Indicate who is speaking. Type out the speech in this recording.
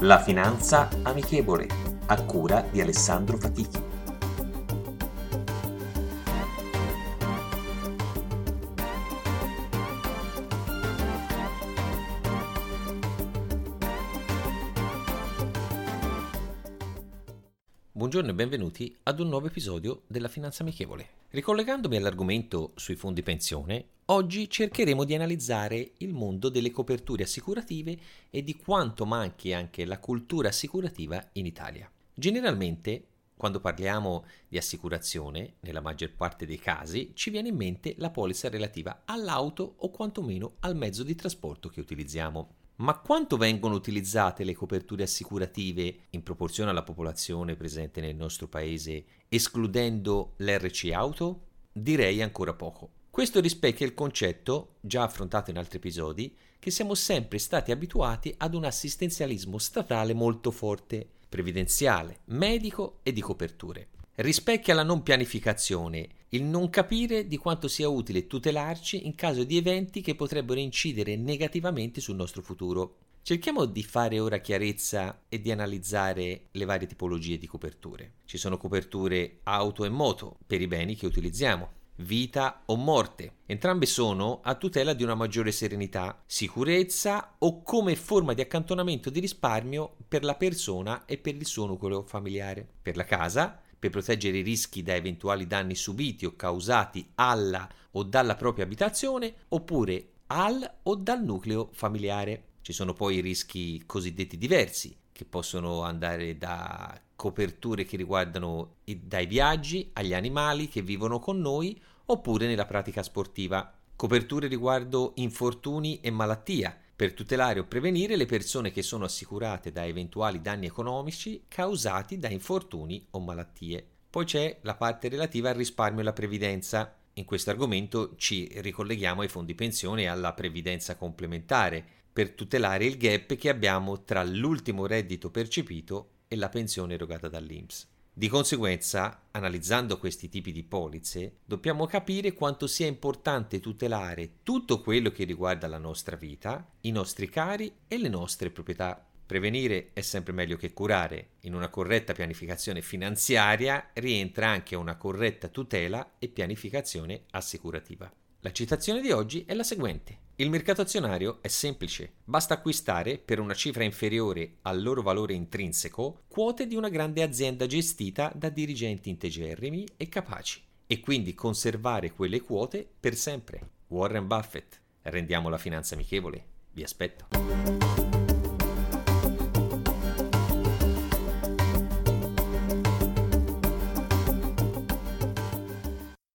Speaker 1: La finanza amichevole, a cura di Alessandro Fatichi. Buongiorno e benvenuti ad un nuovo episodio della Finanza Amichevole. Ricollegandomi all'argomento sui fondi pensione, oggi cercheremo di analizzare il mondo delle coperture assicurative e di quanto manchi anche la cultura assicurativa in Italia. Generalmente, quando parliamo di assicurazione, nella maggior parte dei casi ci viene in mente la polizza relativa all'auto o quantomeno al mezzo di trasporto che utilizziamo. Ma quanto vengono utilizzate le coperture assicurative in proporzione alla popolazione presente nel nostro paese, escludendo l'RC auto? Direi ancora poco. Questo rispecchia il concetto, già affrontato in altri episodi, che siamo sempre stati abituati ad un assistenzialismo statale molto forte, previdenziale, medico e di coperture rispecchia la non pianificazione, il non capire di quanto sia utile tutelarci in caso di eventi che potrebbero incidere negativamente sul nostro futuro. Cerchiamo di fare ora chiarezza e di analizzare le varie tipologie di coperture. Ci sono coperture auto e moto per i beni che utilizziamo, vita o morte. Entrambe sono a tutela di una maggiore serenità, sicurezza o come forma di accantonamento di risparmio per la persona e per il suo nucleo familiare. Per la casa per proteggere i rischi da eventuali danni subiti o causati alla o dalla propria abitazione oppure al o dal nucleo familiare. Ci sono poi i rischi cosiddetti diversi, che possono andare da coperture che riguardano dai viaggi agli animali che vivono con noi oppure nella pratica sportiva. Coperture riguardo infortuni e malattia, per tutelare o prevenire le persone che sono assicurate da eventuali danni economici causati da infortuni o malattie. Poi c'è la parte relativa al risparmio e alla previdenza. In questo argomento ci ricolleghiamo ai fondi pensione e alla previdenza complementare per tutelare il gap che abbiamo tra l'ultimo reddito percepito e la pensione erogata dall'INPS. Di conseguenza, analizzando questi tipi di polizze, dobbiamo capire quanto sia importante tutelare tutto quello che riguarda la nostra vita, i nostri cari e le nostre proprietà. Prevenire è sempre meglio che curare. In una corretta pianificazione finanziaria rientra anche una corretta tutela e pianificazione assicurativa. La citazione di oggi è la seguente. Il mercato azionario è semplice, basta acquistare per una cifra inferiore al loro valore intrinseco quote di una grande azienda gestita da dirigenti integerrimi e capaci e quindi conservare quelle quote per sempre. Warren Buffett. Rendiamo la finanza amichevole. Vi aspetto.